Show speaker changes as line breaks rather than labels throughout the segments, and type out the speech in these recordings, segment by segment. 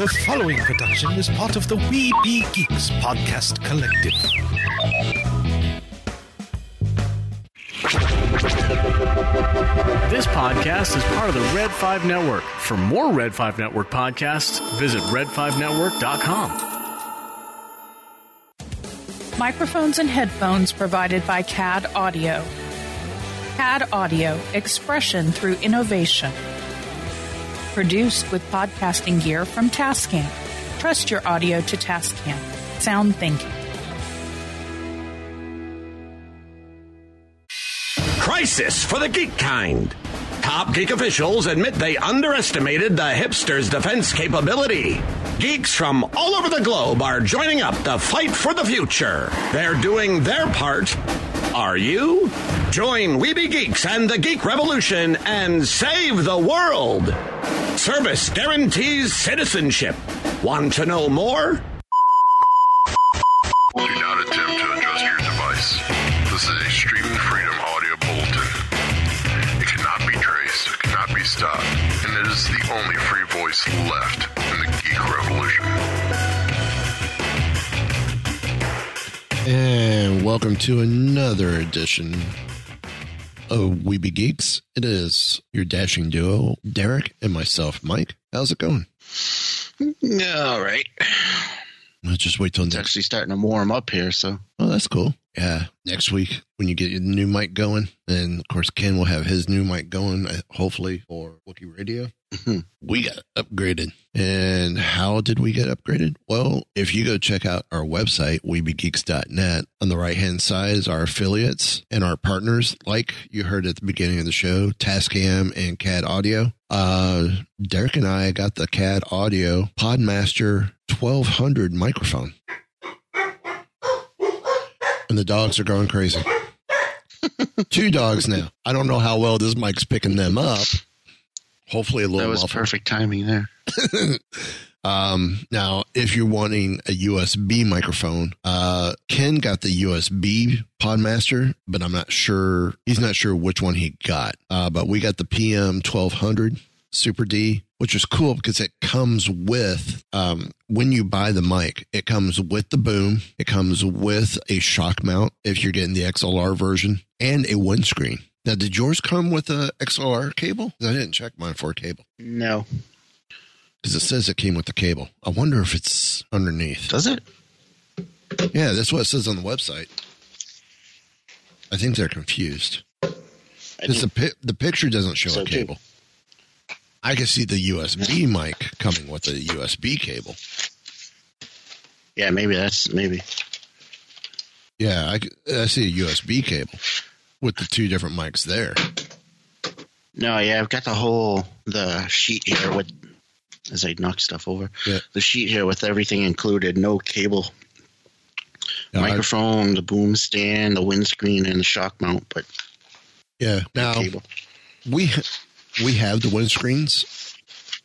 The following production is part of the We Be Geeks podcast collective.
This podcast is part of the Red 5 Network. For more Red 5 Network podcasts, visit red5network.com.
Microphones and headphones provided by CAD Audio. CAD Audio, expression through innovation. Produced with podcasting gear from Tascam. Trust your audio to Tascam. Sound thinking.
Crisis for the geek kind. Top geek officials admit they underestimated the hipsters' defense capability. Geeks from all over the globe are joining up to fight for the future. They're doing their part. Are you? Join We Be Geeks and the Geek Revolution and save the world. Service guarantees citizenship. Want to know more?
Do not attempt to adjust your device. This is a streaming freedom audio bulletin. It cannot be traced, it cannot be stopped, and it is the only free voice left in the geek revolution.
And welcome to another edition of We Be Geeks. It is your dashing duo, Derek and myself, Mike. How's it going?
All right.
Let's just wait till
It's
next.
actually starting to warm up here, so
Oh, that's cool. Yeah, next week when you get your new mic going, and of course Ken will have his new mic going, uh, hopefully for Wookie Radio.
Mhm.
we got upgraded. And how did we get upgraded? Well, if you go check out our website, weebegeeks.net, on the right hand side is our affiliates and our partners, like you heard at the beginning of the show, Tascam and CAD Audio. Uh, Derek and I got the CAD Audio Podmaster 1200 microphone. And the dogs are going crazy. Two dogs now. I don't know how well this mic's picking them up. Hopefully a little
that was
muffled.
perfect timing there.
Um, now, if you're wanting a USB microphone, uh, Ken got the USB Podmaster, but I'm not sure. He's not sure which one he got. Uh, but we got the PM 1200 Super D, which is cool because it comes with, um, when you buy the mic, it comes with the boom. It comes with a shock mount if you're getting the XLR version and a windscreen. Now, did yours come with a XLR cable? I didn't check mine for a cable
No,
because it says it came with the cable. I wonder if it's underneath.
does it?
Yeah, that's what it says on the website. I think they're confused because the pi- the picture doesn't show
So
a
too.
I can see the USB mic coming with a USB cable.
yeah, maybe that's maybe.
Yeah, I see a USB cable with the two different mics there.
No, yeah, I've got the whole the sheet here with as I knock stuff over.
Yeah.
The sheet here with everything included, no cable,
Now, I-
microphone, the boom stand, the windscreen, and the shock mount, but
yeah.
no
Now
cable.
we we have the windscreens,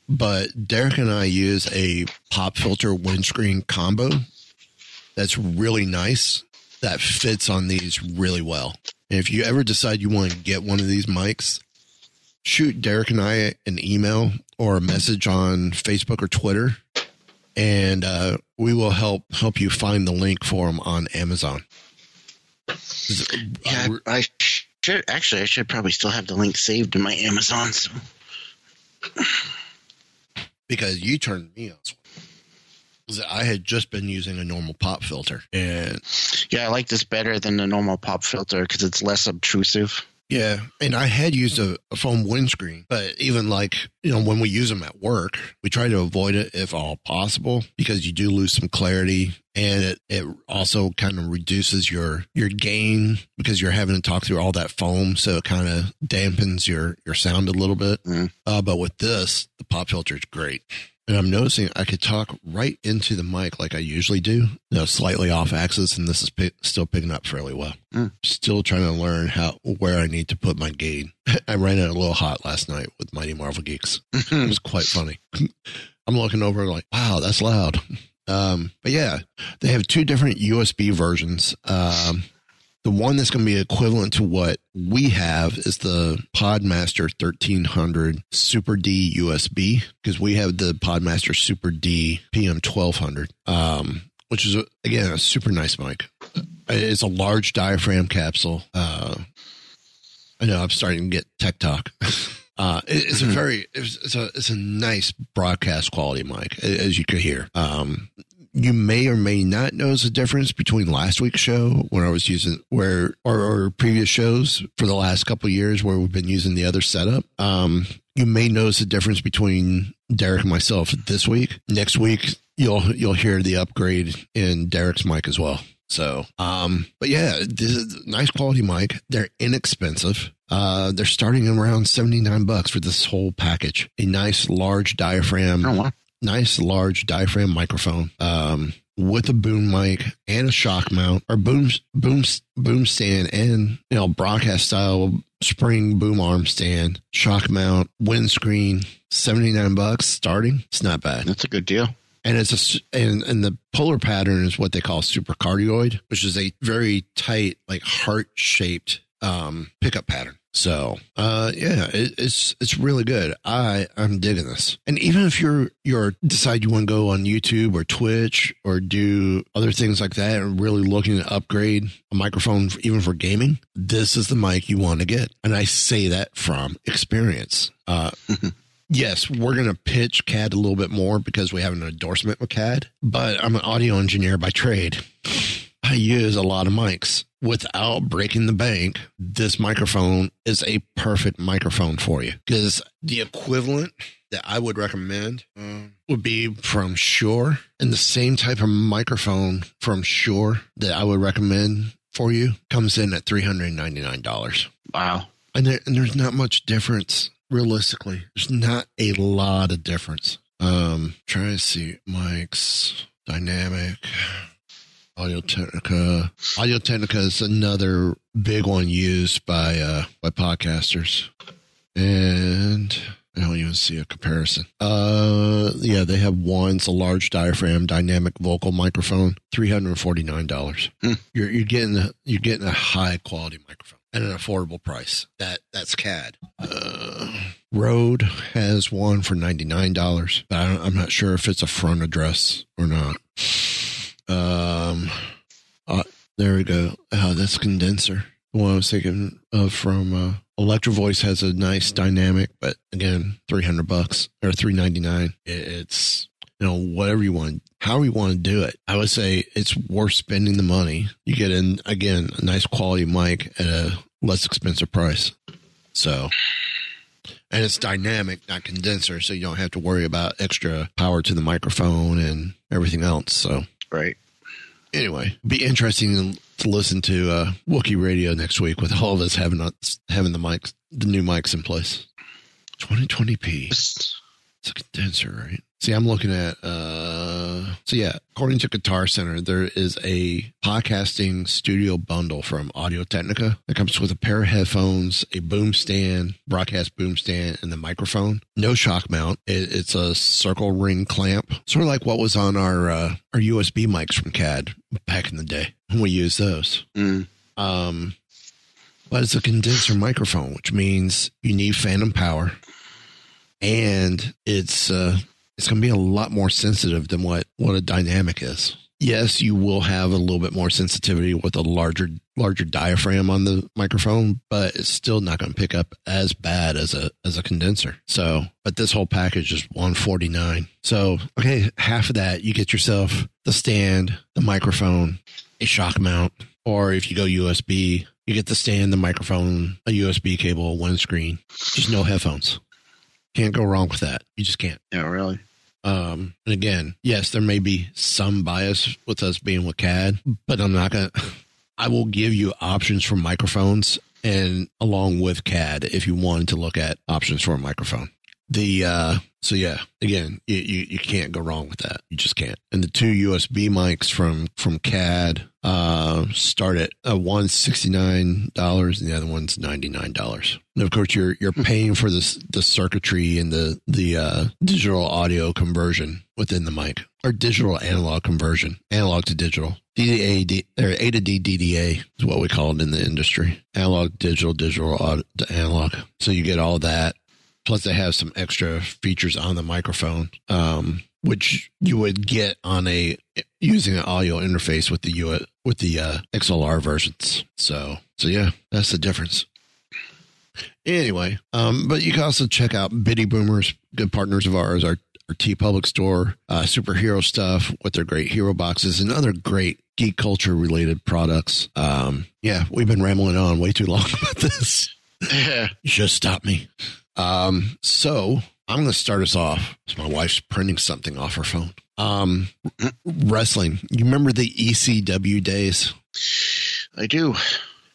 but Derek and I use a pop filter windscreen combo that's really nice that fits on these really well. And if you ever decide you want to get one of these mics, shoot Derek and I an email or a message on Facebook or Twitter, and uh, we will help help you find the link for them on Amazon.
Yeah, I should actually. I should probably still have the link saved in my Amazon. So
because you turned me on. I had just been using a normal pop filter, and
yeah, I like this better than the normal pop filter because it's less obtrusive.
Yeah, and I had used a, a foam windscreen, but even like you know when we use them at work, we try to avoid it if all possible because you do lose some clarity, and it it also kind of reduces your your gain because you're having to talk through all that foam, so it kind of dampens your your sound a little bit.
Mm.
Uh, but with this, the pop filter is great. And I'm noticing I could talk right into the mic like I usually do, you know, slightly off axis, and this is still picking up fairly well.
Mm.
Still trying to learn how where I need to put my gain. I ran it a little hot last night with Mighty Marvel Geeks. It was quite funny. I'm looking over like, wow, that's loud. Um, but yeah, they have two different USB versions. Um, the one that's going to be equivalent to what we have is the Podmaster 1300 Super D USB because we have the Podmaster Super D PM 1200, um, which is, a, again, a super nice mic. It's a large diaphragm capsule. Uh, I know I'm starting to get tech talk. Uh, it- it's a very, it's, it's a, it's a nice broadcast quality mic, as you could hear. Um, you may or may not notice the difference between last week's show when I was using where or, or previous shows for the last couple years where we've been using the other setup. Um, you may notice the difference between Derek and myself this week. Next week, you'll you'll hear the upgrade in Derek's mic as well. So, um, but yeah, this is nice quality mic. They're inexpensive. Uh, they're starting around 79 bucks for this whole package. A nice large diaphragm
Oh, wow.
Nice large diaphragm microphone um, with a boom mic and a shock mount or boom boom boom stand and you know broadcast style spring boom arm stand shock mount windscreen 79 bucks starting it's not bad
That's a good deal.
and it's a and and the polar pattern is what they call supercardioid which is a very tight like heart shaped um pickup pattern so uh yeah it, it's it's really good i i'm digging this and even if you're you're decide you want to go on youtube or twitch or do other things like that and really looking to upgrade a microphone for, even for gaming this is the mic you want to get and i say that from experience uh Yes, we're going to pitch CAD a little bit more because we have an endorsement with CAD, but I'm an audio engineer by trade. I use a lot of mics. Without breaking the bank, this microphone is a perfect microphone for you. Because the equivalent that I would recommend um, would be from Shure and the same type of microphone from Shure that I would recommend for you comes in at $399
Wow.
and, there, and there's not much difference realistically. There's not a lot of difference. Um trying to see mics dynamic audio technica audio technica is another big one used by uh by podcasters and I don't even see a comparison. Uh, yeah, they have one. It's a large diaphragm dynamic vocal microphone, three hundred forty nine dollars.
Hmm.
You're you're getting a, you're getting a high quality microphone at an affordable price. That that's CAD. Uh, Rode has one for ninety nine dollars, but I don't, I'm not sure if it's a front address or not. Um, uh, there we go. Oh, that's condenser. The one I was thinking of from uh, Electro Voice has a nice dynamic, but again, three hundred bucks or three ninety nine. It's you know whatever you want, however you want to do it. I would say it's worth spending the money. You get in again a nice quality mic at a less expensive price. So. And it's dynamic, not condenser, so you don't have to worry about extra power to the microphone and everything else. So
Right.
anyway, be interesting to listen to uh, Wookiee Radio next week with all of us having us having the mics, the new mics in place. 2020p. It's a condenser, right? See, I'm looking at. uh So yeah, according to Guitar Center, there is a podcasting studio bundle from Audio Technica that comes with a pair of headphones, a boom stand, broadcast boom stand, and the microphone. No shock mount. It, it's a circle ring clamp, sort of like what was on our uh, our USB mics from CAD back in the day when we used those.
Mm.
Um, but it's a condenser microphone, which means you need phantom power, and it's uh, it's going to be a lot more sensitive than what what a dynamic is. Yes, you will have a little bit more sensitivity with a larger larger diaphragm on the microphone, but it's still not going to pick up as bad as a as a condenser. So, but this whole package is 149. So, okay, half of that you get yourself the stand, the microphone, a shock mount, or if you go USB, you get the stand, the microphone, a USB cable, a windscreen. Just no headphones. Can't go wrong with that. You just can't.
Yeah, really.
Um, and again, yes, there may be some bias with us being with CAD, but I'm not gonna. I will give you options for microphones and along with CAD if you wanted to look at options for a microphone. The uh so yeah again you, you you can't go wrong with that you just can't and the two usb mics from from cad uh start at uh, one $69 and the other one's $99 and of course you're you're paying for this the circuitry and the the uh digital audio conversion within the mic or digital analog conversion analog to digital DDA, D, or A to D DDA is what we call it in the industry. Analog, digital, digital, analog. So you get all that. Plus, they have some extra features on the microphone, um, which you would get on a using an audio interface with the U with the uh, XLR versions. So, so yeah, that's the difference. Anyway, um, but you can also check out Bitty Boomers, good partners of ours, our our TeePublic store, uh, superhero stuff with their great hero boxes and other great geek culture related products. Um, yeah, we've been rambling on way too long about this.
Yeah.
Should stop me. Um, so I'm going to start us off. My wife's printing something off her phone. Um, wrestling. You remember the ECW days?
I do.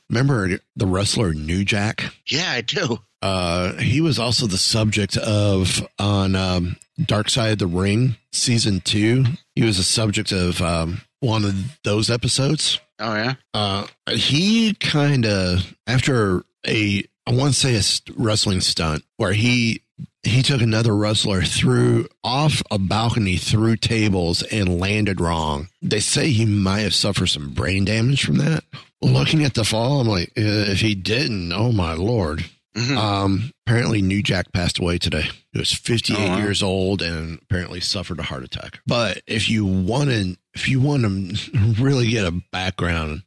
Remember the wrestler New Jack?
Yeah, I do.
Uh, he was also the subject of on um, Dark Side of the Ring season two. He was a subject of um, one of those episodes.
Oh yeah.
Uh, he kind of after a I want to say a st- wrestling stunt where he he took another wrestler through off a balcony through tables and landed wrong. They say he might have suffered some brain damage from that. Looking at the fall, I'm like, uh, if he didn't, oh my lord.
Mhm.
Um, apparently, New Jack passed away today. He was 58
Oh, wow.
years old and apparently suffered a heart attack. But if you want to, if you want to really get a background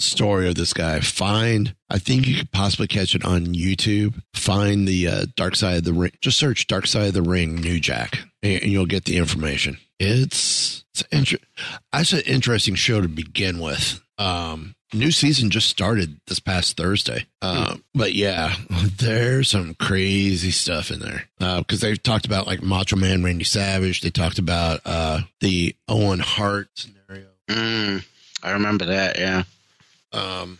story of this guy, find. I think you could possibly catch it on YouTube. Find the uh, Dark Side of the Ring. Just search Dark Side of the Ring New Jack, and, and you'll get the information. It's it's inter- That's an interesting show to begin with. Um, new season just started this past Thursday. Um, but yeah, there's some crazy stuff in there because they've talked about like Macho Man Randy Savage. They talked about uh, the Owen Hart scenario.
Mm, I remember that. Yeah.
Um,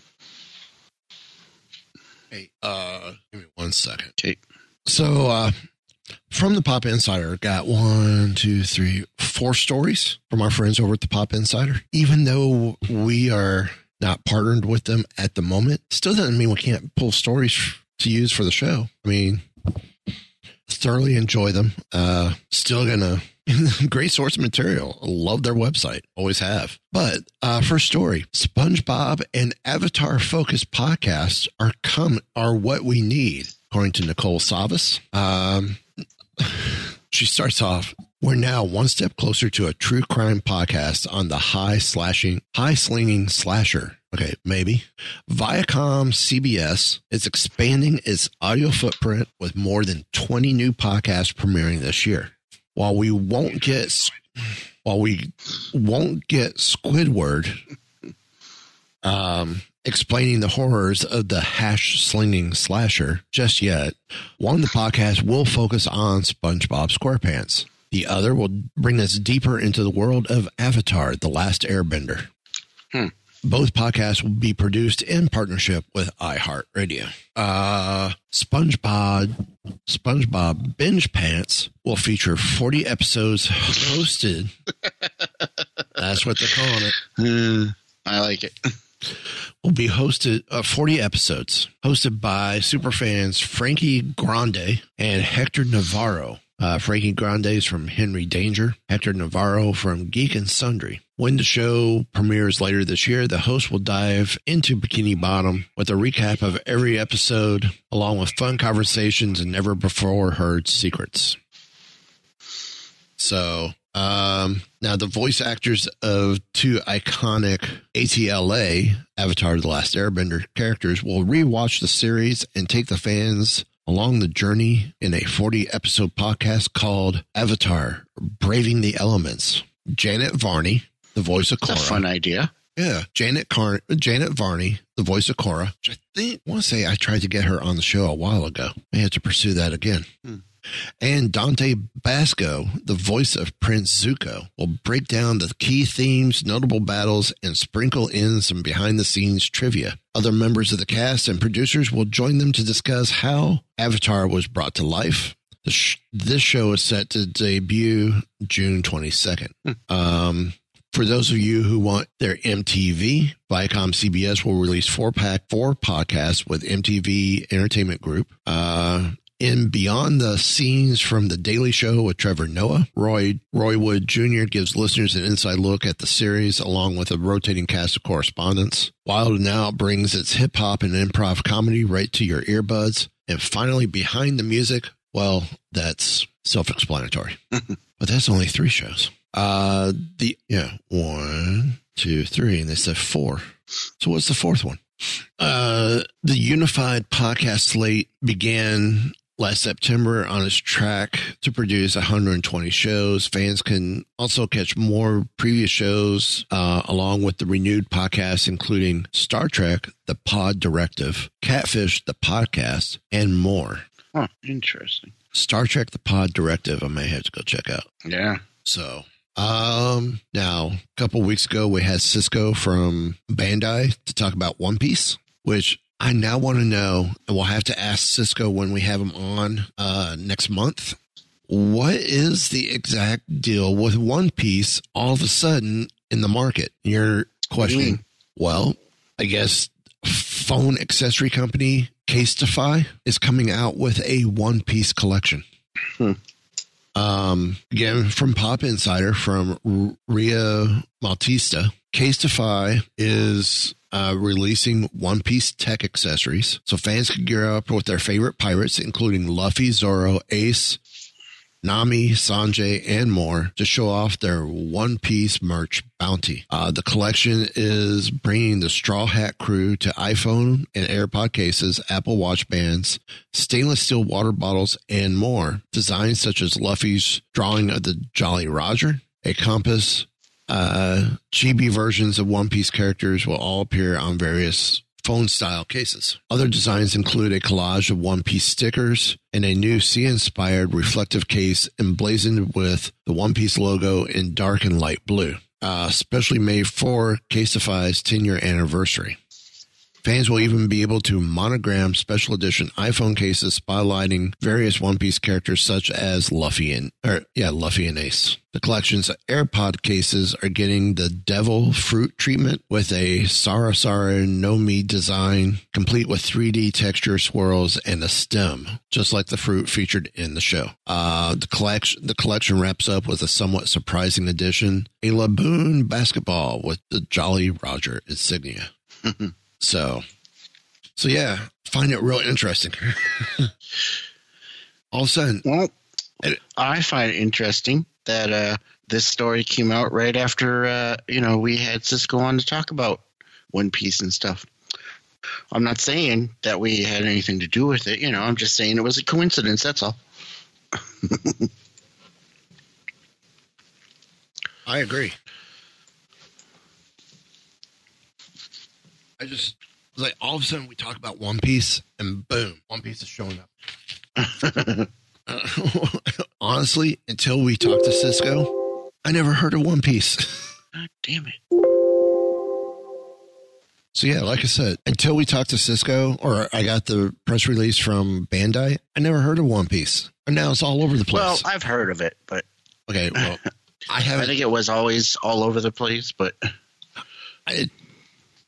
hey, uh, give me one second.
Okay.
So, uh, from the Pop Insider, got one, two, three, four stories from our friends over at the Pop Insider. Even though we are not partnered with them at the moment, still doesn't mean we can't pull stories to use for the show. I mean, thoroughly enjoy them. Uh, still gonna great source of material. Love their website. Always have. But uh, first story: SpongeBob and Avatar focused podcasts are come are what we need, according to Nicole Savas. Um, she starts off. We're now one step closer to a true crime podcast on the high slashing, high slinging slasher. Okay, maybe. Viacom CBS is expanding its audio footprint with more than 20 new podcasts premiering this year. While we won't get while we won't get Squidward um explaining the horrors of the hash slinging slasher just yet, one of the podcasts will focus on SpongeBob SquarePants. The other will bring us deeper into the world of Avatar: The Last Airbender.
Hmm.
Both podcasts will be produced in partnership with iHeartRadio. Uh, SpongeBob SpongeBob Binge Pants will feature 40 episodes hosted. That's what they're calling it.
Mm, I like it.
Will be hosted uh, 40 episodes hosted by superfans Frankie Grande and Hector Navarro. Uh, Frankie Grande is from Henry Danger, Hector Navarro from Geek and Sundry. When the show premieres later this year, the host will dive into Bikini Bottom with a recap of every episode, along with fun conversations and never before heard secrets. So, um, now the voice actors of two iconic ATLA Avatar: The Last Airbender characters will rewatch the series and take the fans along the journey in a 40 episode podcast called Avatar: Braving the Elements. Janet Varney, the voice of
It's a fun idea.
Yeah, Janet Car- Janet Varney, the voice of Korra. Which I think I want to say I tried to get her on the show a while ago. I have to pursue that again. Hmm. And Dante Basco, the voice of Prince Zuko, will break down the key themes, notable battles, and sprinkle in some behind the scenes trivia. Other members of the cast and producers will join them to discuss how Avatar was brought to life, The sh- this show is set to debut June 22nd. Um, for those of you who want their MTV, Viacom CBS will release four pack four podcasts with MTV Entertainment Group. Uh, in Beyond the Scenes from The Daily Show with Trevor Noah, Roy Roy Wood Jr. gives listeners an inside look at the series along with a rotating cast of correspondents. Wild 'N Out brings its hip hop and improv comedy right to your earbuds. And finally, Behind the Music, well, that's self explanatory. but that's only three shows. Uh, the, yeah, one, two, three, and they said four. So what's the fourth one? Uh, the unified podcast slate began last September on its track to produce 120 shows. Fans can also catch more previous shows uh, along with the renewed podcast, including Star Trek, The Pod Directive, Catfish, The Podcast, and more.
Huh, interesting.
Star Trek, The Pod Directive, I may have to go check out.
Yeah.
So, um, now a couple weeks ago we had Cisco from Bandai to talk about One Piece, which I now want to know, and we'll have to ask Cisco when we have him on uh, next month. What is the exact deal with One Piece all of a sudden in the market? You're questioning. Well, I guess phone accessory company Casetify is coming out with a One Piece collection. Um, again, from Pop Insider from Ria Maltista, Casetify is uh, releasing One Piece tech accessories. So fans can gear up with their favorite pirates, including Luffy, Zoro, Ace, Nami, Sanjay, and more to show off their One Piece merch bounty. Uh, the collection is bringing the Straw Hat crew to iPhone and AirPod cases, Apple Watch bands, stainless steel water bottles, and more. Designs such as Luffy's drawing of the Jolly Roger, a compass, uh, chibi versions of One Piece characters will all appear on various phone style cases. Other designs include a collage of One Piece stickers and a new sea inspired reflective case emblazoned with the One Piece logo in dark and light blue, uh, specially made for Casetify's 10 year anniversary. Fans will even be able to monogram special edition iPhone cases spotlighting various One Piece characters such as Luffy and or yeah, Luffy and Ace. The collection's AirPod cases are getting the Devil Fruit treatment with a Sarasara no Mi design, complete with 3D texture swirls and a stem, just like the fruit featured in the show. Uh, the collection the collection wraps up with a somewhat surprising addition: a Laboon basketball with the Jolly Roger insignia. So, so yeah, find it real interesting. All of a sudden,
Well, I find it interesting that uh, this story came out right after uh, you know we had Cisco on to talk about One Piece and stuff. I'm not saying that we had anything to do with it. You know, I'm just saying it was a coincidence. That's all.
I agree. I just was like, all of a sudden, we talk about One Piece, and boom, One Piece is showing up. Uh, honestly, until we talked to Cisco, I never heard of One Piece.
God damn it.
So yeah, like I said, until we talked to Cisco or I got the press release from Bandai, I never heard of One Piece. And now it's all over the place. Well.
I've heard of it, but
okay, well, I haven't.
I think it was always all over the place. But
I,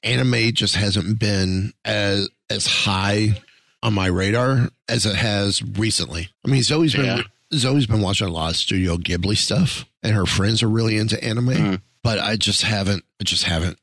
anime just hasn't been as as high on my radar as it has recently. I mean, Zoe's been
Yeah.
Zoe's been watching a lot of Studio Ghibli stuff, and her friends are really into anime.
Mm.
But I just haven't. I just haven't.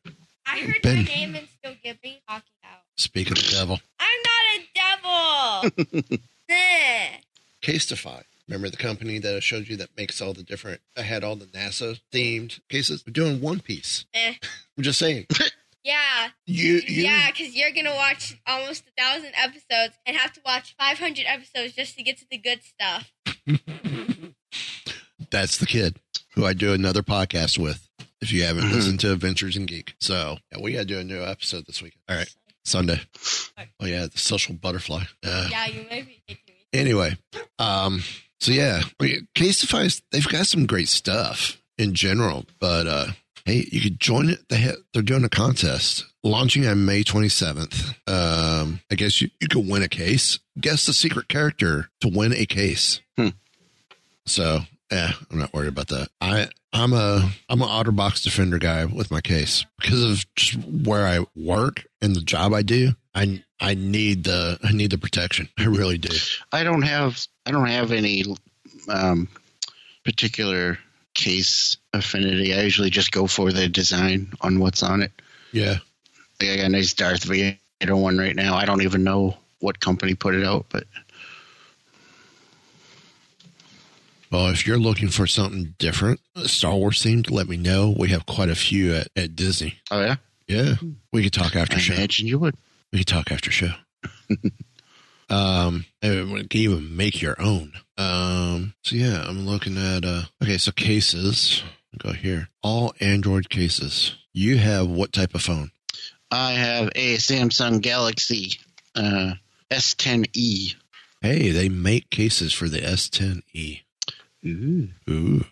I heard
Ben.
your name and still give me talking out.
Speak of the devil,
I'm not a devil. Nah.
Casetify. Remember the company that I showed you that makes all the different? I had all the NASA themed cases. We're doing One Piece.
Eh.
I'm just saying.
Yeah,
You, you
yeah, because you're gonna watch almost a thousand episodes and have to watch 500 episodes just to get to the good stuff.
That's the kid who I do another podcast with. If you haven't
Mhm.
listened to Adventures in Geek, so yeah, we got to do a new episode this week. All right, Sunday. Oh yeah, the social butterfly. Uh,
Yeah, you may be taking me.
Anyway, um, so yeah, Casetify they've got some great stuff in general, but uh, Hey, you could join it. They ha- they're doing a contest launching on May 27th. Um, I guess you, you could win a case. Guess the secret character to win a case.
Hmm.
So, yeah, I'm not worried about that. I I'm a I'm an OtterBox Defender guy with my case because of just where I work and the job I do. I I need the I need the protection. I really do.
I don't have I don't have any um, particular case affinity. I usually just go for the design on what's on it.
Yeah.
Like I got a nice Darth Vader one right now. I don't even know what company put it out, but
Well, if you're looking for something different, Star Wars themed, let me know. We have quite a few at, at Disney.
oh yeah,
Yeah. We could talk after
I
show.
imagine you would.
We could talk after show. um, and we can even make your own. Um, so yeah, I'm looking at, uh, okay, so cases. Go here. All Android cases. You have what type of phone?
I have a Samsung Galaxy uh, S10e.
Hey, they make cases for the S10e. Ooh.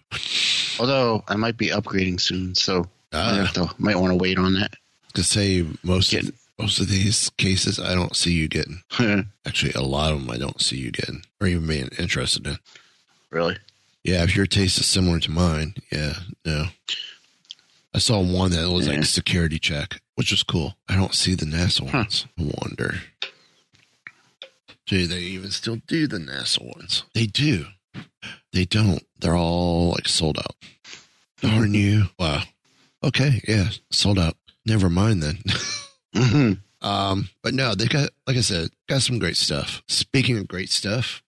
Although I might be upgrading soon, so I
Ah,
to, might want to wait on that.
to say most of, most of these cases, I don't see you getting. Actually, a lot of them I don't see you getting or even being interested in.
really?
Yeah, if your taste is similar to mine, yeah, no. I saw one that was like
Yeah.
security check, which was cool. I don't see the NASA
Huh.
ones. I wonder. Do they even still do the NASA ones? They do. They don't. They're all like sold out. Darn you. Wow. Okay, yeah, sold out. Never mind then.
hmm
Um, but no, they got, like I said, got some great stuff. Speaking of great stuff,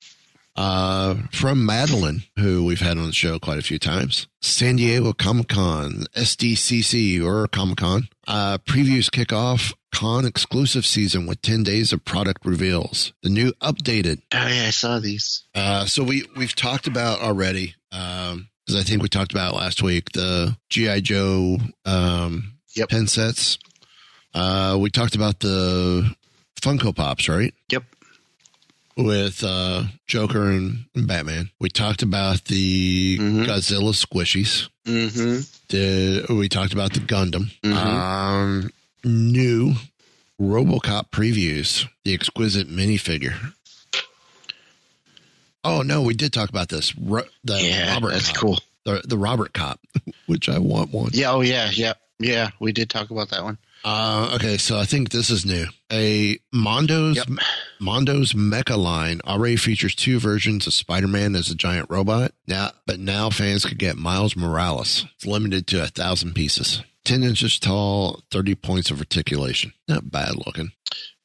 uh, from Madeline, who we've had on the show quite a few times, San Diego Comic Con, SDCC or Comic Con, uh, previews kick off con exclusive season with 10 days of product reveals. The new updated
Oh yeah, I saw these.
uh, so we we've talked about already, um, because I think we talked about last week the GI Joe um,
Yep.
pen sets. Uh, we talked about the Funko Pops, right?
Yep.
With uh, Joker and, Batman. We talked about the
Mhm.
Godzilla squishies.
Mm-hmm.
The, we talked about the Gundam.
Mhm.
Um, new RoboCop previews. The exquisite minifigure. Oh no, we did talk about this. Ro- the
Yeah,
Robert
that's
Cop.
cool.
The the Robert Cop, which I want one.
Yeah. Oh yeah. Yeah. Yeah. We did talk about that one.
Uh, okay, so I think this is new. A Mondo's
Yep.
Mondo's Mecha line already features two versions of Spider-Man as a giant robot. Now, but now fans could get Miles Morales. It's limited to a thousand pieces. Ten inches tall, thirty points of articulation. Not bad looking.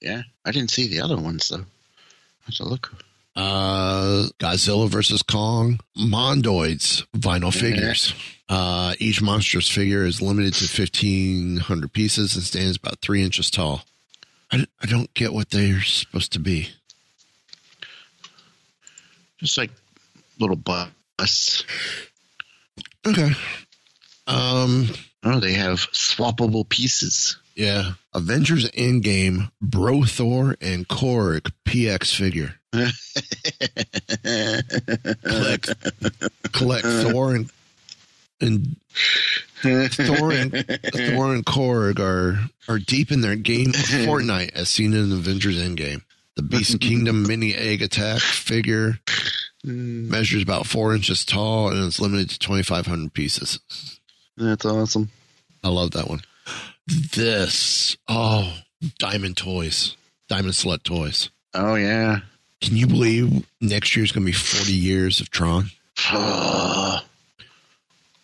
Yeah. I didn't see the other ones though. I have to look.
Uh, Godzilla versus Kong, Mondoids vinyl figures. Uh, each monstrous figure is limited to 1,500 pieces and stands about three inches tall. I, I don't get what they're supposed to be.
Just like little busts.
Okay. Um,
Oh, they have swappable pieces.
yeah. Avengers Endgame, Bro Thor, and Korg PX figure. Collect, collect Thor and, and Thor and Korg are are deep in their game of Fortnite as seen in Avengers Endgame. The Beast Kingdom mini egg attack figure mm. measures about four inches tall and is limited to twenty five hundred pieces.
That's awesome.
I love that one. This oh Diamond Toys, Diamond Select Toys.
Oh yeah.
Can you believe next year's going to be forty years of Tron?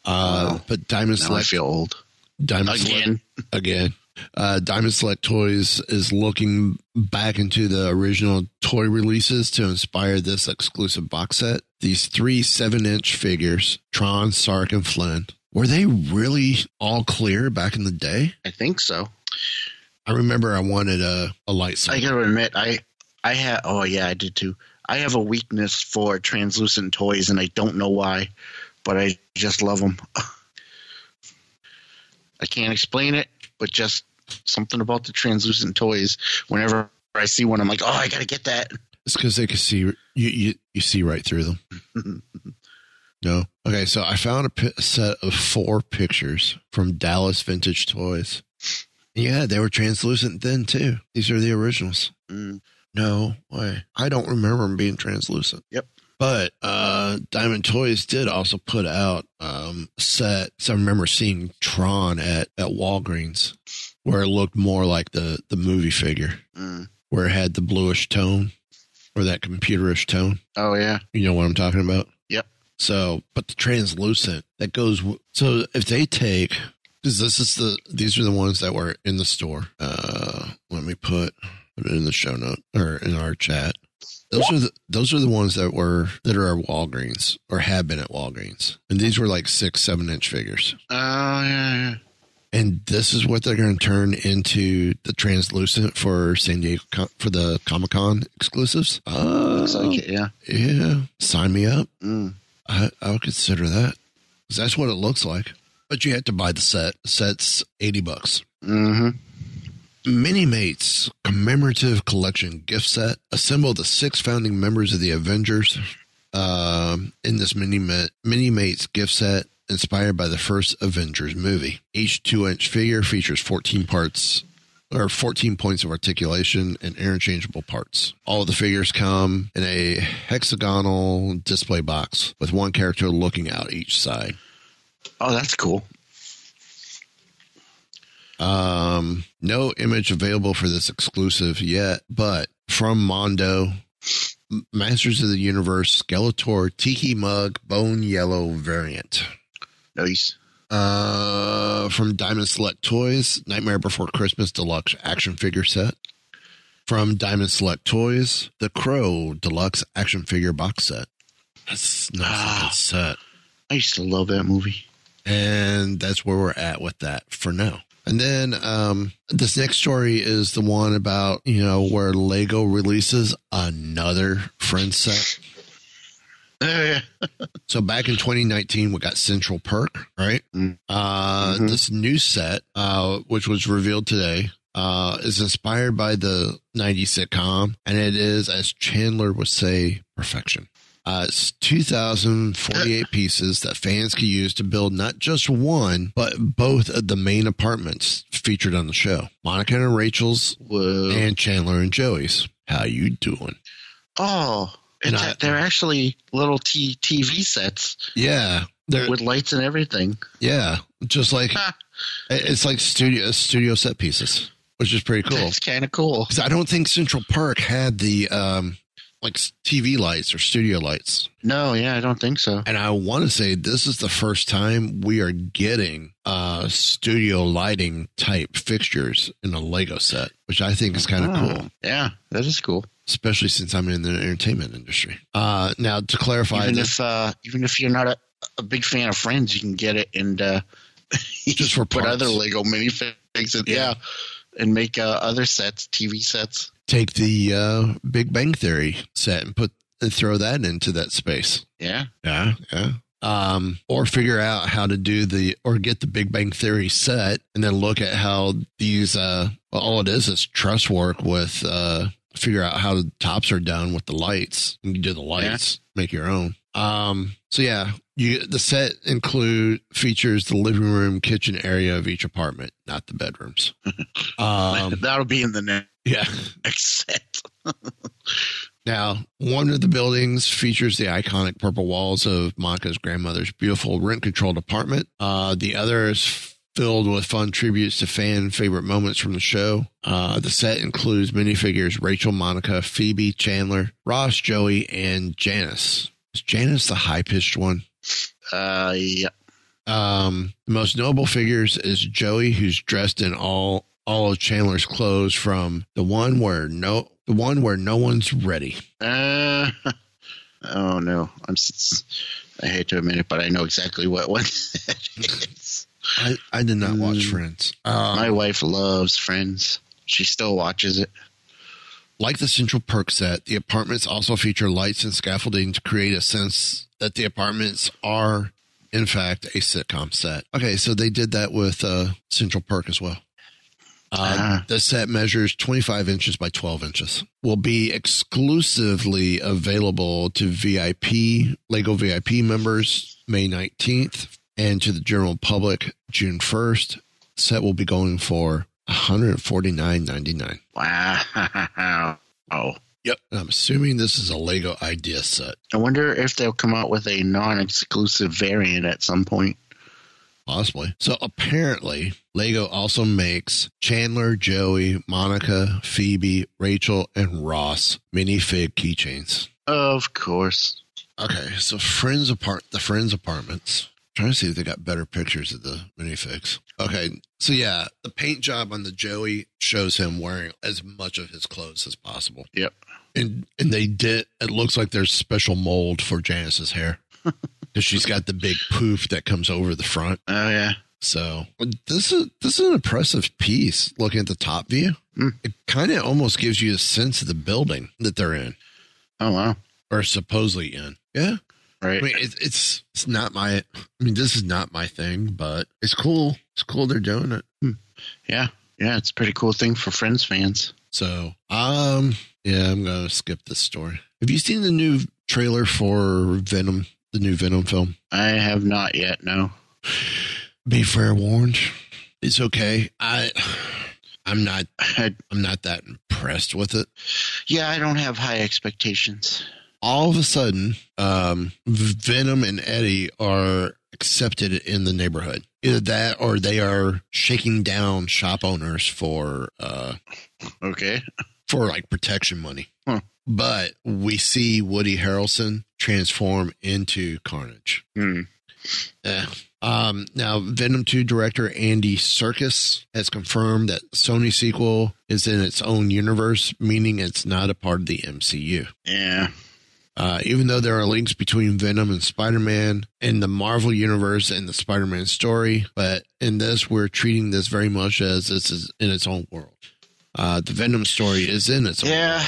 Uh,
Wow.
but Diamond
now I
Select
feel old
Diamond Select
again.
again. Uh, Diamond Select Toys is looking back into the original toy releases to inspire this exclusive box set. These three seven inch figures, Tron, Sark, and Flynn, were they really all clear back in the day?
I think so.
I remember I wanted a, a lightsaber.
I gotta admit, I I had. Oh yeah, I did too. I have a weakness for translucent toys, and I don't know why, but I just love them. I can't explain it, but just something about the translucent toys. Whenever I see one, I'm like, oh, I gotta get that.
It's because they can see you, you. You see right through them. No. Okay, so I found a set of four pictures from Dallas Vintage Toys. Yeah, they were translucent then too. These are the originals.
Mm.
No way. I don't remember them being translucent.
Yep.
But uh, Diamond Toys did also put out um, set. So I remember seeing Tron at, at Walgreens, where it looked more like the the movie figure,
Mm.
where it had the bluish tone or that computerish tone.
Oh yeah.
You know what I'm talking about?
Yep.
So, but the translucent that goes. So if they take, because this is the these are the ones that were in the store. Uh, let me put in the show note or in our chat. Those are the those are the ones that were that are at Walgreens or have been at Walgreens, and these were like six seven inch figures.
Oh yeah. yeah.
And this is what they're going to turn into the translucent for San Diego for the Comic Con exclusives. Oh,
Looks like it. Yeah.
yeah, sign me up.
Mm.
I, I would consider that that's what it looks like. But you have to buy the set. The set's eighty bucks.
Mm-hmm.
Mini Mates commemorative collection gift set. Assemble the six founding members of the Avengers um, in this Mini Ma- Mini Mates gift set, inspired by the first Avengers movie. Each two-inch figure features fourteen parts. Or 14 points of articulation and interchangeable parts. All of the figures come in a hexagonal display box with one character looking out each side.
Oh, that's cool.
Um, no image available for this exclusive yet, but from Mondo, Masters of the Universe Skeletor Tiki Mug Bone Yellow variant.
Nice.
Uh, from Diamond Select Toys, Nightmare Before Christmas Deluxe action figure set. From Diamond Select Toys, the Crow Deluxe action figure box set. That's not a
Ah.
good set.
I used to love that movie.
and that's where we're at with that for now. And then um, this next story is the one about you know where Lego releases another friend set.
Oh yeah.
So back in 2019, we got Central Perk, right?
Mm.
Uh,
Mhm.
This new set, uh, which was revealed today, uh, is inspired by the 90s sitcom, and it is, as Chandler would say, perfection. Uh, it's 2,048 pieces that fans can use to build not just one, but both of the main apartments featured on the show. Monica and Rachel's
Whoa.
and Chandler and Joey's. How you doing?
oh,
And I-
they're actually little t- TV sets
Yeah. They're,
with lights and everything.
yeah. Just like It's like studio studio set pieces, which is pretty cool.
It's kind of cool.
Because I don't think Central Perk had the um like TV lights or studio lights,
No, yeah, I don't think so.
and I want to say this is the first time we are getting uh studio lighting type fixtures in a Lego set, which I think is kind of
Oh,
cool,
Yeah, that is cool.
especially since I'm in the entertainment industry. Uh now to clarify,
Even
this,
if uh, even if you're not a, a big fan of Friends, you can get it and uh,
Just for
put other Lego minifigs. In,
Yeah.
yeah. and make uh, other sets, TV sets.
Take the uh Big Bang Theory set and put and throw that into that space.
Yeah,
Yeah, yeah. Um, or figure out how to do the or get the Big Bang Theory set and then look at how these uh well, all it is is truss work with uh figure out how the tops are done with the lights. You do the lights, make your own. Um so yeah, you the set include features the living room, kitchen area of each apartment, not the bedrooms. Um
that'll be in the ne-
yeah.
next set.
Now, one of the buildings features the iconic purple walls of Monica's grandmother's beautiful rent controlled apartment. Uh, the other is filled with fun tributes to fan favorite moments from the show. Uh, the set includes minifigures Rachel, Monica, Phoebe, Chandler, Ross, Joey, and Janice. Is Janice the high pitched one?
Uh, yeah.
Um, the most notable figures is Joey, who's dressed in all all of Chandler's clothes from the one where no the one where no one's ready.
Uh, oh no, I'm. I hate to admit it, but I know exactly what one.
I, I did not watch
Mm.
Friends. Um,
My wife loves Friends. She still watches it.
Like the Central Perk set, the apartments also feature lights and scaffolding to create a sense that the apartments are, in fact, a sitcom set. Okay, so they did that with uh, Central Perk as well. Uh,
Ah.
The set measures 25 inches by 12 inches. Will be exclusively available to VIP, Lego VIP members May 19th and to the general public June 1st. Set will be going for $149.99.
Wow. Oh.
Yep. I'm assuming this is a Lego idea set.
I wonder if they'll come out with a non-exclusive variant at some point.
Possibly. So apparently, Lego also makes Chandler, Joey, Monica, Phoebe, Rachel, and Ross minifig keychains.
Of course.
Okay, so friends apart the friends apartments. Trying to see if they got better pictures of the minifigs. Okay, so yeah, the paint job on the Joey shows him wearing as much of his clothes as possible.
Yep.
And and they did it looks like there's special mold for Janice's hair. Because she's got the big poof that comes over the front.
Oh yeah.
So this is this is an impressive piece. Looking at the top view,
Mm.
it kind of almost gives you a sense of the building that they're in
Oh wow.
or supposedly in. Yeah,
Right.
I mean it, it's it's not my. I mean this is not my thing, but it's cool. It's cool they're doing it.
yeah. Yeah. It's a pretty cool thing for Friends fans.
So um yeah, I'm gonna skip this story. Have you seen the new trailer for Venom? The new Venom film.
I have not yet. No.
Be fair warned, it's okay. I I'm not I'm not that impressed with it.
yeah, I don't have high expectations.
All of a sudden, um, Venom and Eddie are accepted in the neighborhood. Either that or they are shaking down shop owners for uh
Okay.
for like protection money.
Huh.
But we see Woody Harrelson transform into Carnage.
Hmm.
Eh. Um, now, Venom 2 director Andy Serkis has confirmed that Sony sequel is in its own universe, meaning it's not a part of the MCU.
Yeah.
Uh, even though there are links between Venom and Spider Man in the Marvel universe and the Spider Man story, but in this, we're treating this very much as this is in its own world. Uh, the Venom story is in its own
Yeah.
world.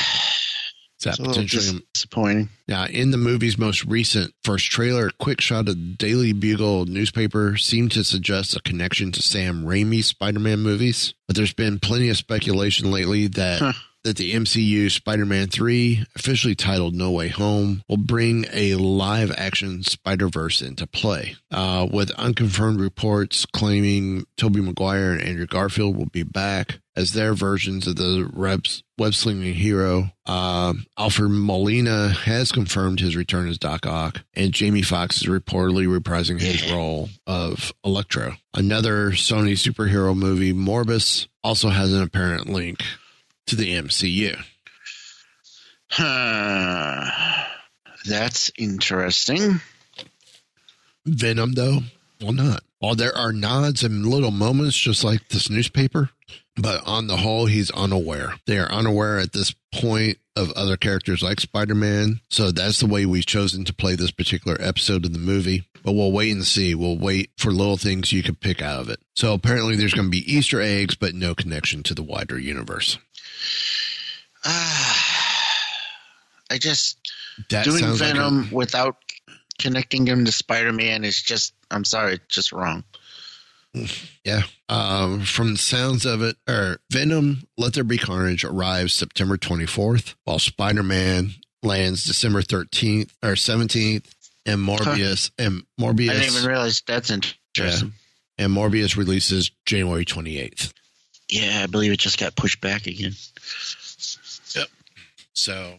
It's
potentially
disappointing.
now, in the movie's most recent first trailer, a quick shot of the Daily Bugle newspaper seemed to suggest a connection to Sam Raimi's Spider-Man movies. But there's been plenty of speculation lately that
Huh.
That the MCU Spider-Man 3, officially titled No Way Home, will bring a live-action Spider-Verse into play. Uh, with unconfirmed reports claiming Tobey Maguire and Andrew Garfield will be back as their versions of the Rebs web-slinging hero. Um, Alfred Molina has confirmed his return as Doc Ock, and Jamie Foxx is reportedly reprising his role of Electro. Another Sony superhero movie, Morbius, also has an apparent link to the MCU.
Huh. That's interesting.
Venom, though, well, not. While there are nods and little moments, just like this newspaper, but on the whole, he's unaware. They are unaware at this point of other characters like Spider Man. So that's the way we've chosen to play this particular episode of the movie. But we'll wait and see. We'll wait for little things you can pick out of it. So apparently, there's going to be Easter eggs, but no connection to the wider universe.
Ah, I just
That
doing
sounds like a-
Venom without connecting him to Spider Man is just. I'm sorry, it's just wrong.
Yeah. Um, from the sounds of it, or Venom, Let There Be Carnage arrives September 24th, while Spider Man lands December 13th or 17th, and Morbius and Morbius.
I didn't even realize that's interesting.
and Morbius releases January 28th.
Yeah, I believe it just got pushed back again. Yep.
So,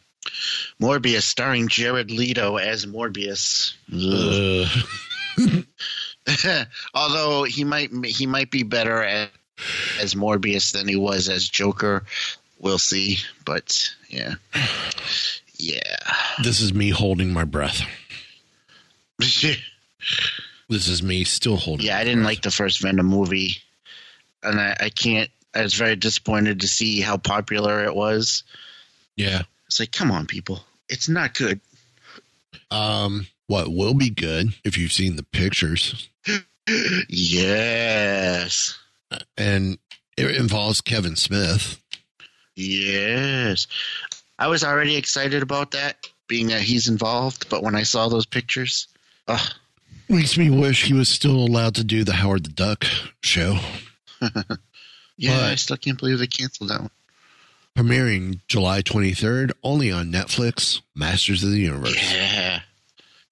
Morbius, starring Jared Leto as Morbius.
Uh,
Although he might he might be better as, as Morbius than he was as Joker. We'll see, but yeah, yeah.
this is me holding my breath. This is me still holding.
yeah, I didn't
breath.
like the first Venom movie, and I, I can't. I was very disappointed to see how popular it was.
Yeah.
It's like, come on, people, it's not good.
Um, what will be good if you've seen the pictures,
Yes,
and it involves Kevin Smith.
yes. I was already excited about that, being that he's involved. But when I saw those pictures, ugh,
Makes me wish he was still allowed to do the Howard the Duck show.
Yeah,
But-
I still can't believe they canceled that one.
Premiering July 23rd, only on Netflix, Masters of the Universe.
Yeah.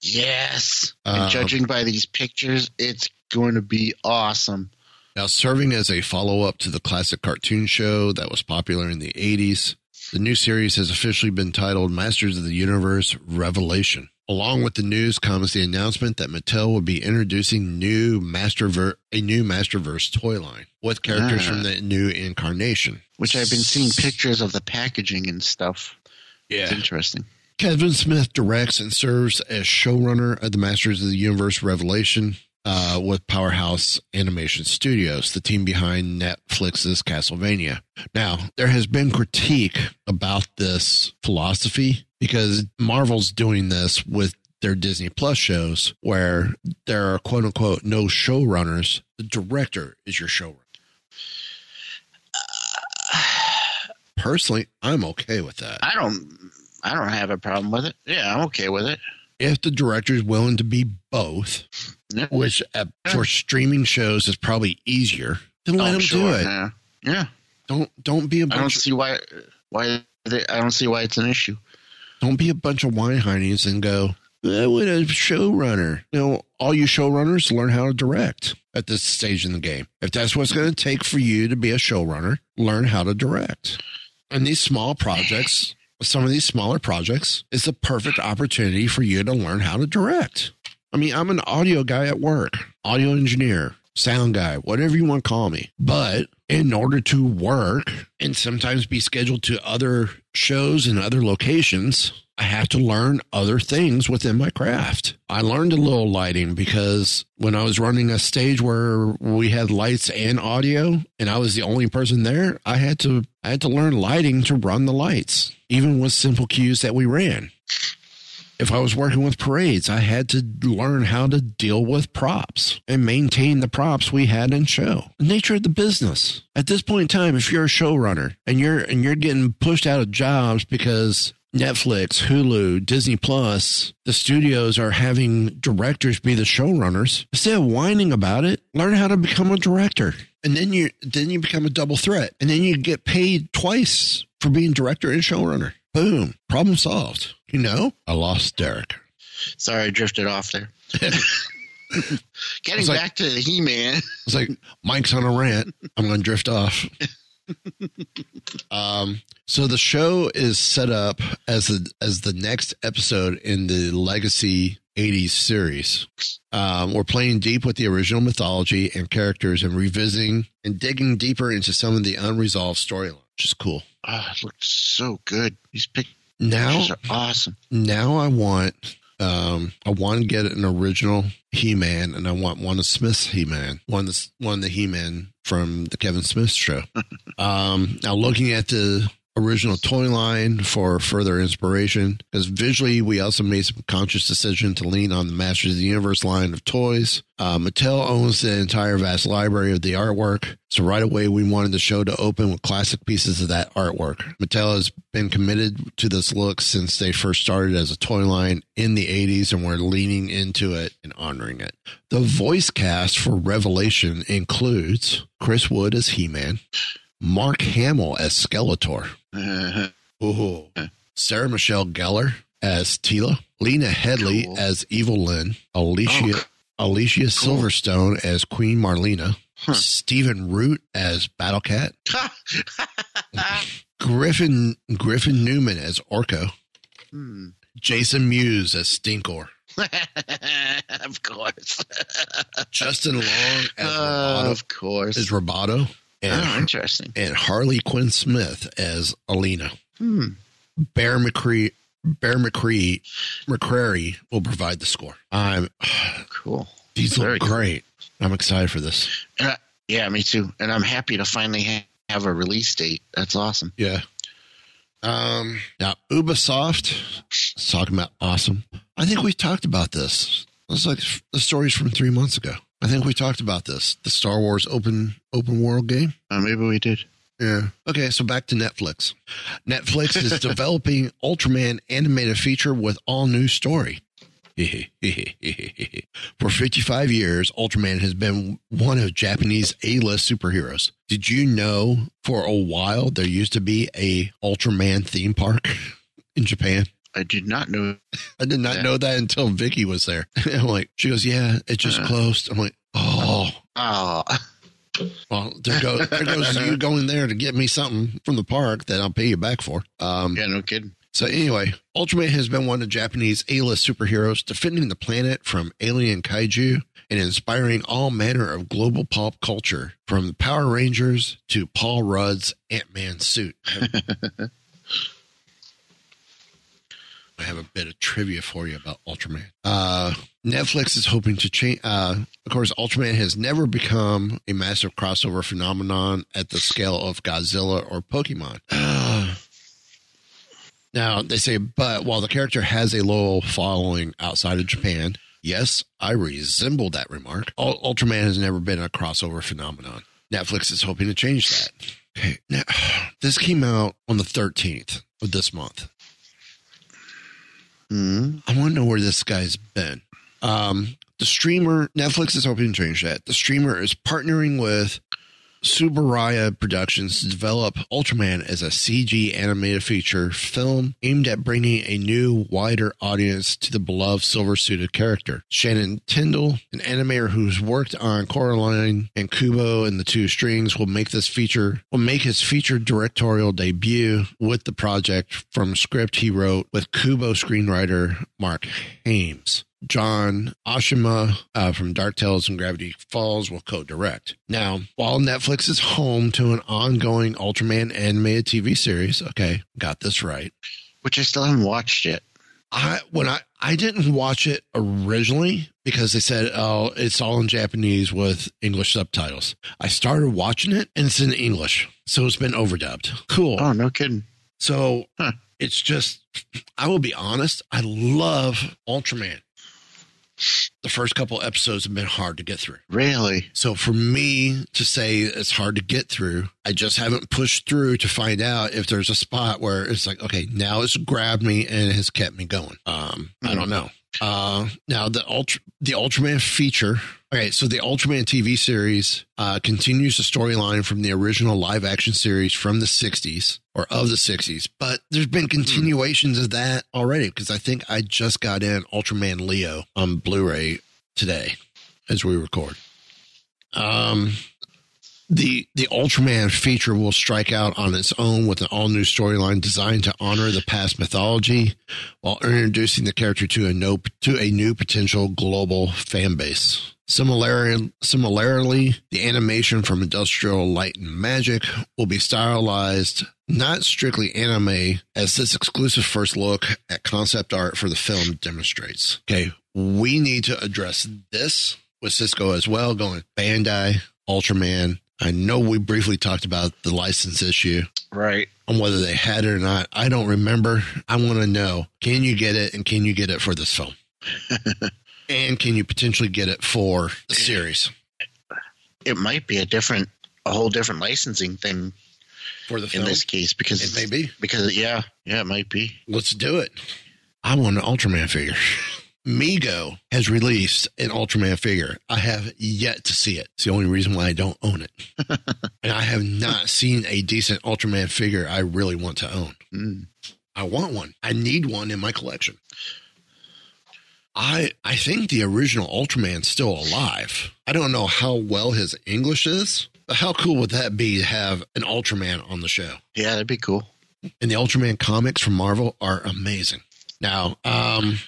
Yes.
Um,
and judging by these pictures, it's going to be awesome.
Now, serving as a follow up to the classic cartoon show that was popular in the 80s, the new series has officially been titled Masters of the Universe Revelation. Along with the news comes the announcement that Mattel will be introducing new Masterver a new Masterverse toy line with characters
Ah.
from the new incarnation.
Which I've been seeing pictures of the packaging and stuff. Yeah. It's interesting.
Kevin Smith directs and serves as showrunner of the Masters of the Universe Revelation uh, with Powerhouse Animation Studios, the team behind Netflix's Castlevania. Now, there has been critique about this philosophy because Marvel's doing this with their Disney Plus shows where there are quote unquote no showrunners. The director is your showrunner. Personally, I'm okay with that.
I don't I don't have a problem with it. Yeah, I'm okay with it.
if the director is willing to be both,
Yeah.
which uh, for streaming shows is probably easier, then let
Oh,
them
sure,
do it.
Yeah. yeah.
Don't don't be a
I don't see why why they, I don't see why it's an issue.
Don't be a bunch of wine heinies and go. I want a showrunner. You know, all you showrunners learn how to direct at this stage in the game. If that's what's going to take for you to be a showrunner, learn how to direct. And these small projects, some of these smaller projects, is the perfect opportunity for you to learn how to direct. I mean, I'm an audio guy at work, audio engineer, sound guy, whatever you want to call me. But in order to work and sometimes be scheduled to other shows in other locations, I have to learn other things within my craft. I learned a little lighting because when I was running a stage where we had lights and audio and I was the only person there, I had to I had to learn lighting to run the lights, even with simple cues that we ran if I was working with parades, I had to learn how to deal with props and maintain the props we had in show. The nature of the business. At this point in time, if you're a showrunner and you're and you're getting pushed out of jobs because Netflix, Hulu, Disney Plus, the studios are having directors be the showrunners. Instead of whining about it, learn how to become a director. And then you then you become a double threat. And then you get paid twice for being director and showrunner. Boom. Problem solved. You know? I lost Derek.
Sorry, I drifted off there. Getting
like-
back to the He Man.
It's like Mike's on a rant. I'm going to drift off. um, so the show is set up as the as the next episode in the Legacy 80s series. Um, we're playing deep with the original mythology and characters and revisiting and digging deeper into some of the unresolved storyline, which is cool.
Oh, it looked so good. These pictures
Now,
are awesome.
now I want um I want to get an original He-Man and I want one of Smith's He-Man. One the, one of the He-Man from the Kevin Smith show. um now looking at the original toy line for further inspiration because visually we also made some conscious decision to lean on the Masters of the Universe line of toys. Uh, Mattel owns the entire vast library of the artwork, so right away we wanted the show to open with classic pieces of that artwork. Mattel has been committed to this look since they first started as a toy line in the 80s, and we're leaning into it and honoring it. The voice cast for Revelation includes Chris Wood as He-Man, Mark Hamill as Skeletor. Ooh. Sarah Michelle Gellar as Teela, Lena Headey
Cool.
as Evil Lynn, Alicia
Oh,
Alicia Silverstone as Queen Marlena, Stephen Root as Battle Cat, Griffin Griffin Newman as Orko,
Hmm.
Jason Mewes as Stinkor,
of course.
Justin Long as
Uh,
Roboto,
of course.
Is Roboto,
oh, interesting.
and Harley Quinn Smith as Alina.
Hmm.
Bear McCree Bear McCree McCreary will provide the score. I'm
Cool.
these
Very
look
cool.
great. I'm excited for this.
And I, yeah, me too. And I'm happy to finally ha- have a release date. That's awesome.
Yeah. Um now Ubisoft talking about awesome. I think we talked about this. It's like the stories from three months ago. I think we talked about this. The Star Wars open open world game.
Uh, maybe we did.
Yeah. Okay, so back to Netflix. Netflix is developing Ultraman animated feature with all new story. For 55 years, Ultraman has been one of Japanese A-list superheroes. Did you know for a while there used to be a Ultraman theme park in Japan?
I did not know.
I did not
Yeah.
know that until Vicky was there. I'm like, she goes, yeah, it just
Uh.
closed. I'm like, oh,
Oh,
well, there goes, there goes you going there to get me something from the park that I'll pay you back for. Um,
yeah, no kidding.
So anyway, Ultraman has been one of Japanese A-list superheroes, defending the planet from alien kaiju and inspiring all manner of global pop culture, from the Power Rangers to Paul Rudd's Ant-Man suit. I have a bit of trivia for you about Ultraman. Uh, Netflix is hoping to change. Uh, of course, Ultraman has never become a massive crossover phenomenon at the scale of Godzilla or Pokemon. Now, they say, but while the character has a loyal following outside of Japan, yes, I resemble that remark. Ul- Ultraman has never been a crossover phenomenon. Netflix is hoping to change that. Okay, now, this came out on the 13th of this month.
Hmm.
I want to know where this guy's been. Um, the streamer, Netflix is hoping to change that. The streamer is partnering with Tsuburaya Productions to develop Ultraman as a CG animated feature film aimed at bringing a new, wider audience to the beloved silver suited character. Shannon Tindle, an animator who's worked on Coraline and Kubo and the Two Strings, will make this feature will make his feature directorial debut with the project from script he wrote with Kubo screenwriter Marc Haimes. John Aoshima uh, from DuckTales and Gravity Falls will co-direct. Now, while Netflix is home to an ongoing Ultraman animated TV series, okay, got this right.
Which I still haven't watched yet.
I when I I didn't watch it originally because they said oh it's all in Japanese with English subtitles. I started watching it and it's in English, so it's been overdubbed. Cool.
Oh, no kidding.
So
Huh.
it's just, I will be honest, I love Ultraman. The first couple episodes have been hard to get through.
Really?
So for me to say it's hard to get through, I just haven't pushed through to find out if there's a spot where it's like, okay, now it's grabbed me and it has kept me going. Um, I don't know. Uh, now the ultra, the Ultraman feature. Okay, so the Ultraman TV series uh, continues the storyline from the original live action series from the '60s or of the '60s, but there's been continuations of that already because I think I just got in Ultraman Leo on Blu-ray today as we record. Um, the the Ultraman feature will strike out on its own with an all new storyline designed to honor the past mythology while introducing the character to a no to a new potential global fan base. Similarly, similarly, the animation from Industrial Light and Magic will be stylized not strictly anime, as this exclusive first look at concept art for the film demonstrates. Okay, we need to address this with Cisco as well, going Bandai, Ultraman. I know we briefly talked about the license issue
Right.
on whether they had it or not. I don't remember. I want to know can you get it and can you get it for this film? and can you potentially get it for the series?
It might be a different, a whole different licensing thing
For the
in this case because
It may be.
because yeah, yeah, it might be.
Let's do it. I want an Ultraman figure. Mego has released an Ultraman figure. I have yet to see it. It's the only reason why I don't own it. and I have not seen a decent Ultraman figure I really want to own.
Mm.
I want one. I need one in my collection. I I think the original Ultraman's still alive. I don't know how well his English is, but how cool would that be to have an Ultraman on the show?
Yeah, that'd be cool.
and the Ultraman comics from Marvel are amazing. Now, um,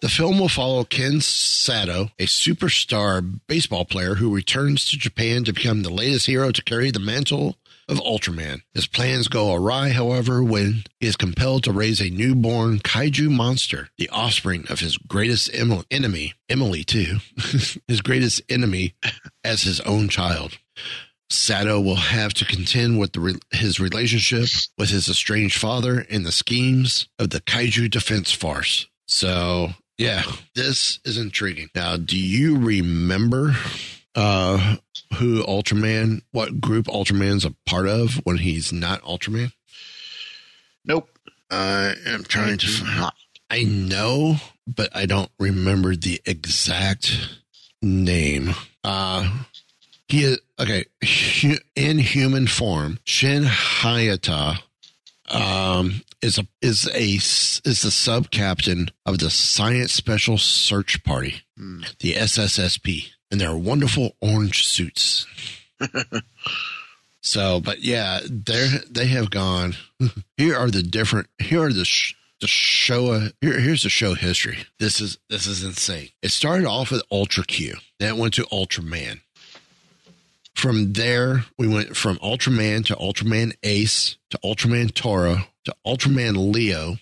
the film will follow Ken Sato, a superstar baseball player who returns to Japan to become the latest hero to carry the mantle of Ultraman. His plans go awry, however, when he is compelled to raise a newborn kaiju monster, the offspring of his greatest em- enemy, Emily, too, his greatest enemy as his own child. Sato will have to contend with re- his relationship with his estranged father and the schemes of the kaiju defense force. So, yeah, this is intriguing. Now, do you remember uh, who Ultraman, what group Ultraman's a part of when he's not Ultraman?
Nope.
I am trying to.
I do
find-
not.
I know but I don't remember the exact name. Uh, he is okay in human form. Shin Hayata um, is a is a is the sub captain of the Science Special Search Party, hmm. the SSSP, and their wonderful orange suits. so, but yeah, they they have gone. Here are the different. Here are the. Sh- the show here, here's the show history. This is this is insane. It started off with Ultra Q, then it went to Ultraman. From there, we went from Ultraman to Ultraman Ace to Ultraman Taro to Ultraman Leo.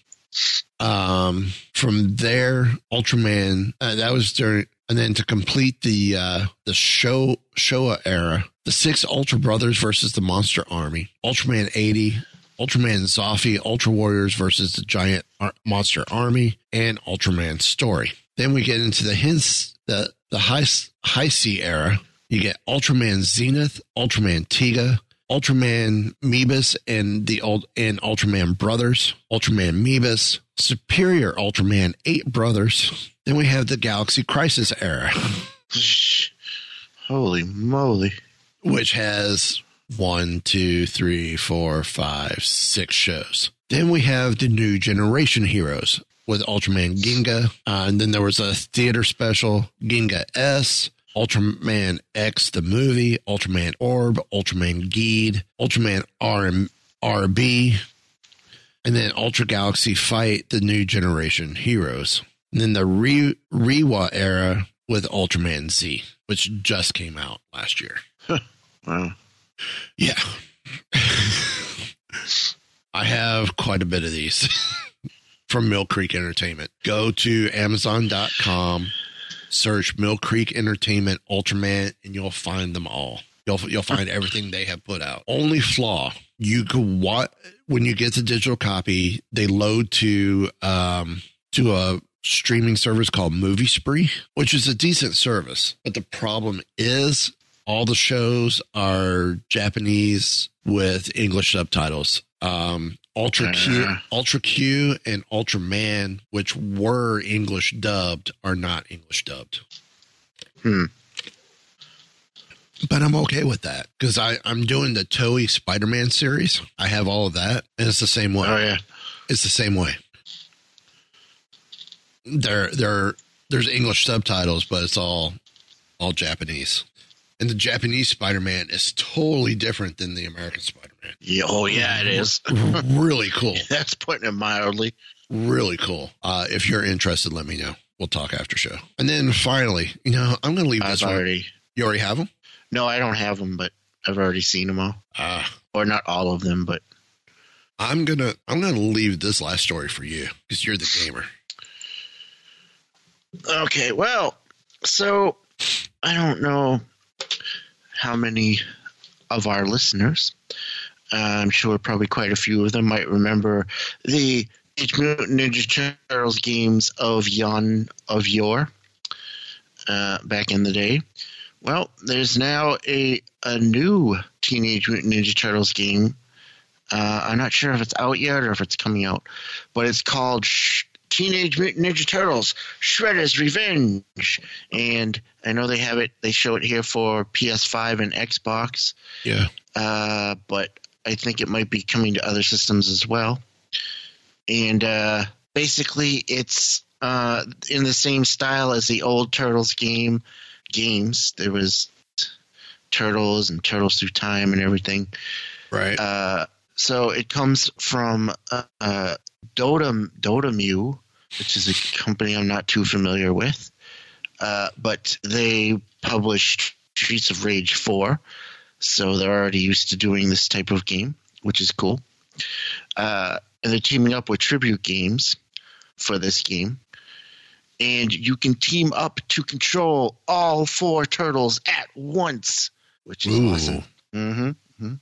Um, from there, Ultraman uh, that was during, and then to complete the uh, the show Showa era, the six Ultra Brothers versus the Monster Army, Ultraman eighty, Ultraman Zoffy, Ultra Warriors versus the Giant Ar- Monster Army, and Ultraman Story. Then we get into the hints the the high Heisei era. You get Ultraman Zenith, Ultraman Tiga, Ultraman Mebius, and the old and Ultraman Brothers, Ultraman Mebius, Superior Ultraman Eight Brothers. Then we have the Galaxy Crisis era,
Holy moly.
which has one, two, three, four, five, six shows. Then we have the new generation heroes with Ultraman Ginga. Uh, and then there was a theater special, Ginga S, Ultraman X, the movie, Ultraman Orb, Ultraman Geed, Ultraman RM, RB, and then Ultra Galaxy Fight, the new generation heroes. And then the Re- Reiwa era with Ultraman Z, which just came out last year.
Wow.
Yeah. I have quite a bit of these from Mill Creek Entertainment. Go to Amazon.com, search Mill Creek Entertainment Ultraman, and you'll find them all. You'll you'll find everything they have put out. Only flaw you could what when you get the digital copy. They load to um to a streaming service called Movie Spree, which is a decent service. But the problem is all the shows are Japanese with English subtitles. Um, Ultra Q. Ultra Q, and Ultraman, which were English dubbed, are not English dubbed.
Hmm.
But I'm okay with that because I I'm doing the Toei Spider-Man series. I have all of that, and it's the same way.
Oh, yeah.
It's the same way. There, there, there's English subtitles, but it's all, all Japanese. And the Japanese Spider-Man is totally different than the American Spider-Man.
Yeah. Oh, yeah, it is.
really cool,
That's putting it mildly.
really cool. Uh, if you're interested, let me know. We'll talk after show. And then finally, you know, I'm going to leave
I've
this one.
already.
You already have them.
No, I don't have them, but I've already seen them all.
Uh,
Or not all of them, but
I'm gonna I'm gonna leave this last story for you because you're the gamer.
Okay, well, so I don't know how many of our listeners, I'm sure probably quite a few of them might remember the Teenage Mutant Ninja Turtles games of yon of yore uh, back in the day. Well, there's now a a new Teenage Mutant Ninja Turtles game. Uh, I'm not sure if it's out yet or if it's coming out, but it's called Sh- Teenage Mutant Ninja Turtles Shredder's Revenge. And I know they have it, they show it here for PS5 and Xbox,
Yeah.
uh, but I think it might be coming to other systems as well. And uh, basically, it's uh, in the same style as the old Turtles game games. There was Turtles and Turtles Through Time and everything.
Right.
Uh, so it comes from uh, uh, Dota Dotemu, which is a company I'm not too familiar with, uh, but they published Streets of Rage 4, so they're already used to doing this type of game, which is cool. Uh, and they're teaming up with Tribute Games for this game. And you can team up to control all four turtles at once, which is
Ooh.
awesome. Mm-hmm.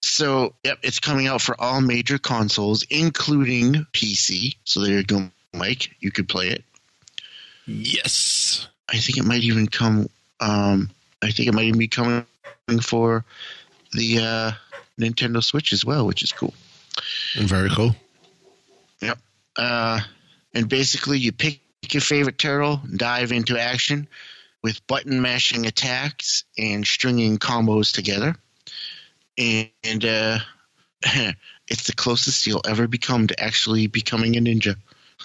So, yep, it's coming out for all major consoles, including PC. So there you go, Mike. You could play it.
Yes.
I think it might even come. Um, I think it might even be coming for the uh, Nintendo Switch as well, which is cool.
Very cool.
Yep. Uh, and basically, you pick your favorite turtle dive into action with button mashing attacks and stringing combos together. And, and uh, it's the closest you'll ever become to actually becoming a ninja,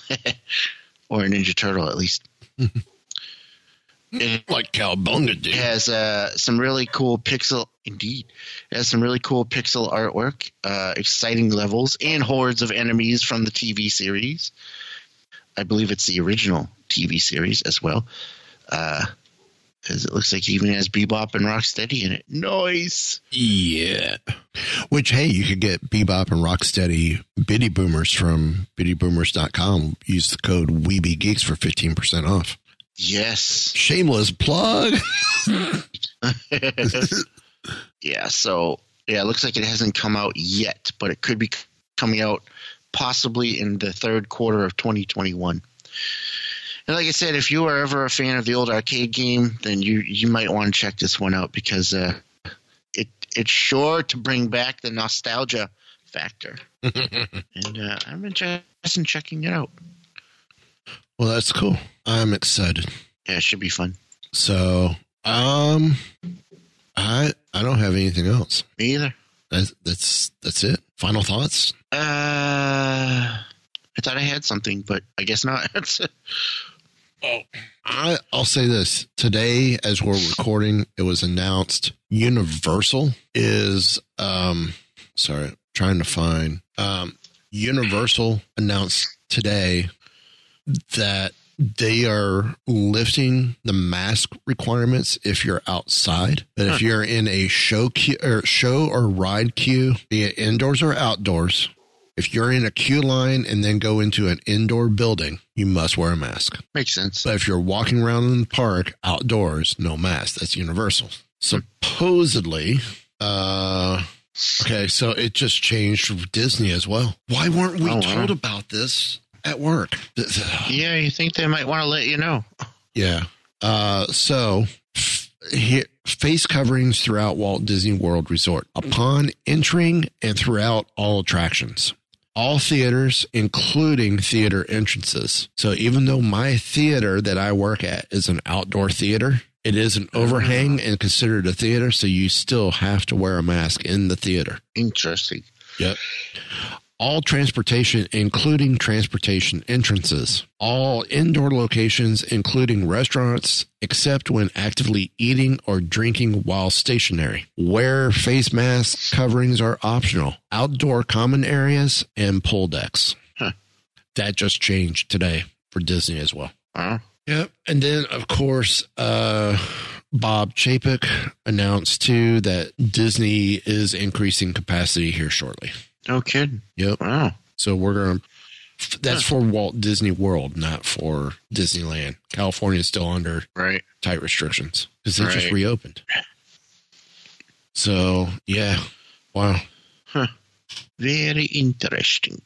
or a ninja turtle at least. it
Like Cowabunga did.
has uh, some really cool pixel, indeed, it has some really cool pixel artwork, uh, exciting levels, and hordes of enemies from the TV series. I believe it's the original TV series as well. Uh, as it looks like it even has Bebop and Rocksteady in it. Nice.
Yeah. Which, hey, you could get Bebop and Rocksteady Bitty Boomers from bittyboomers.com. Use the code WeBeGeeks for 15% off.
Yes.
Shameless plug.
yeah. So yeah, it looks like it hasn't come out yet, but it could be coming out possibly in the third quarter of 2021. And like I said, if you are ever a fan of the old arcade game, then you you might want to check this one out because uh, it it's sure to bring back the nostalgia factor. and uh, I'm interested in checking it out.
Well, that's cool. I'm excited.
Yeah, it should be fun.
So, um, I I don't have anything else.
Me either.
That's that's that's it. Final thoughts.
Uh, I thought I had something, but I guess not.
I I'll say this today as we're recording, it was announced Universal is um sorry trying to find um Universal announced today that they are lifting the mask requirements if you're outside. But if you're in a show queue or show or ride queue, be it indoors or outdoors, if you're in a queue line and then go into an indoor building, you must wear a mask.
Makes sense.
But if you're walking around in the park outdoors, no mask. That's universal. Supposedly, uh, okay, so it just changed Disney as well. Why weren't we
Oh, wow.
told about this at work?
Yeah, you think they might want to let you know?
Yeah. Uh, so here, face coverings throughout Walt Disney World Resort upon entering and throughout all attractions. All theaters, including theater entrances. So even though my theater that I work at is an outdoor theater, it is an overhang and considered a theater, so you still have to wear a mask in the theater.
Interesting.
Yep. All transportation, including transportation entrances. All indoor locations, including restaurants, except when actively eating or drinking while stationary. Wear face mask coverings are optional. Outdoor common areas and pool decks.
Huh.
That just changed today for Disney as well.
Wow.
Yep. And then, of course, uh, Bob Chapek announced too that Disney is increasing capacity here shortly.
No kidding.
Yep.
Wow.
So we're going to, that's for Walt Disney World, not for Disneyland. California is still under
Right.
tight restrictions because they just reopened. So, yeah. Wow.
Very interesting.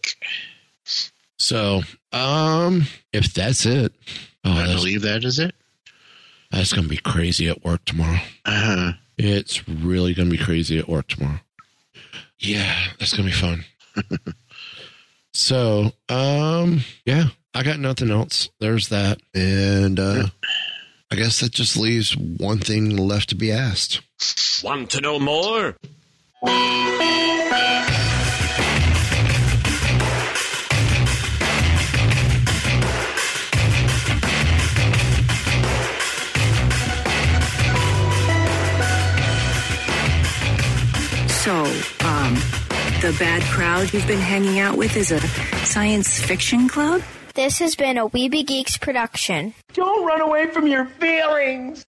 So, um, if that's it, oh,
I
that's,
believe that is it.
that's going to be crazy at work tomorrow.
Uh, huh.
It's really going to be crazy at work tomorrow. Yeah, that's going to be fun. so, um, yeah, I got nothing else. There's that. And uh I guess that just leaves one thing left to be asked.
Want to know more?
So, the bad crowd you've been hanging out with is a science fiction club?
This has been a We Be Geeks production.
Don't run away from your feelings.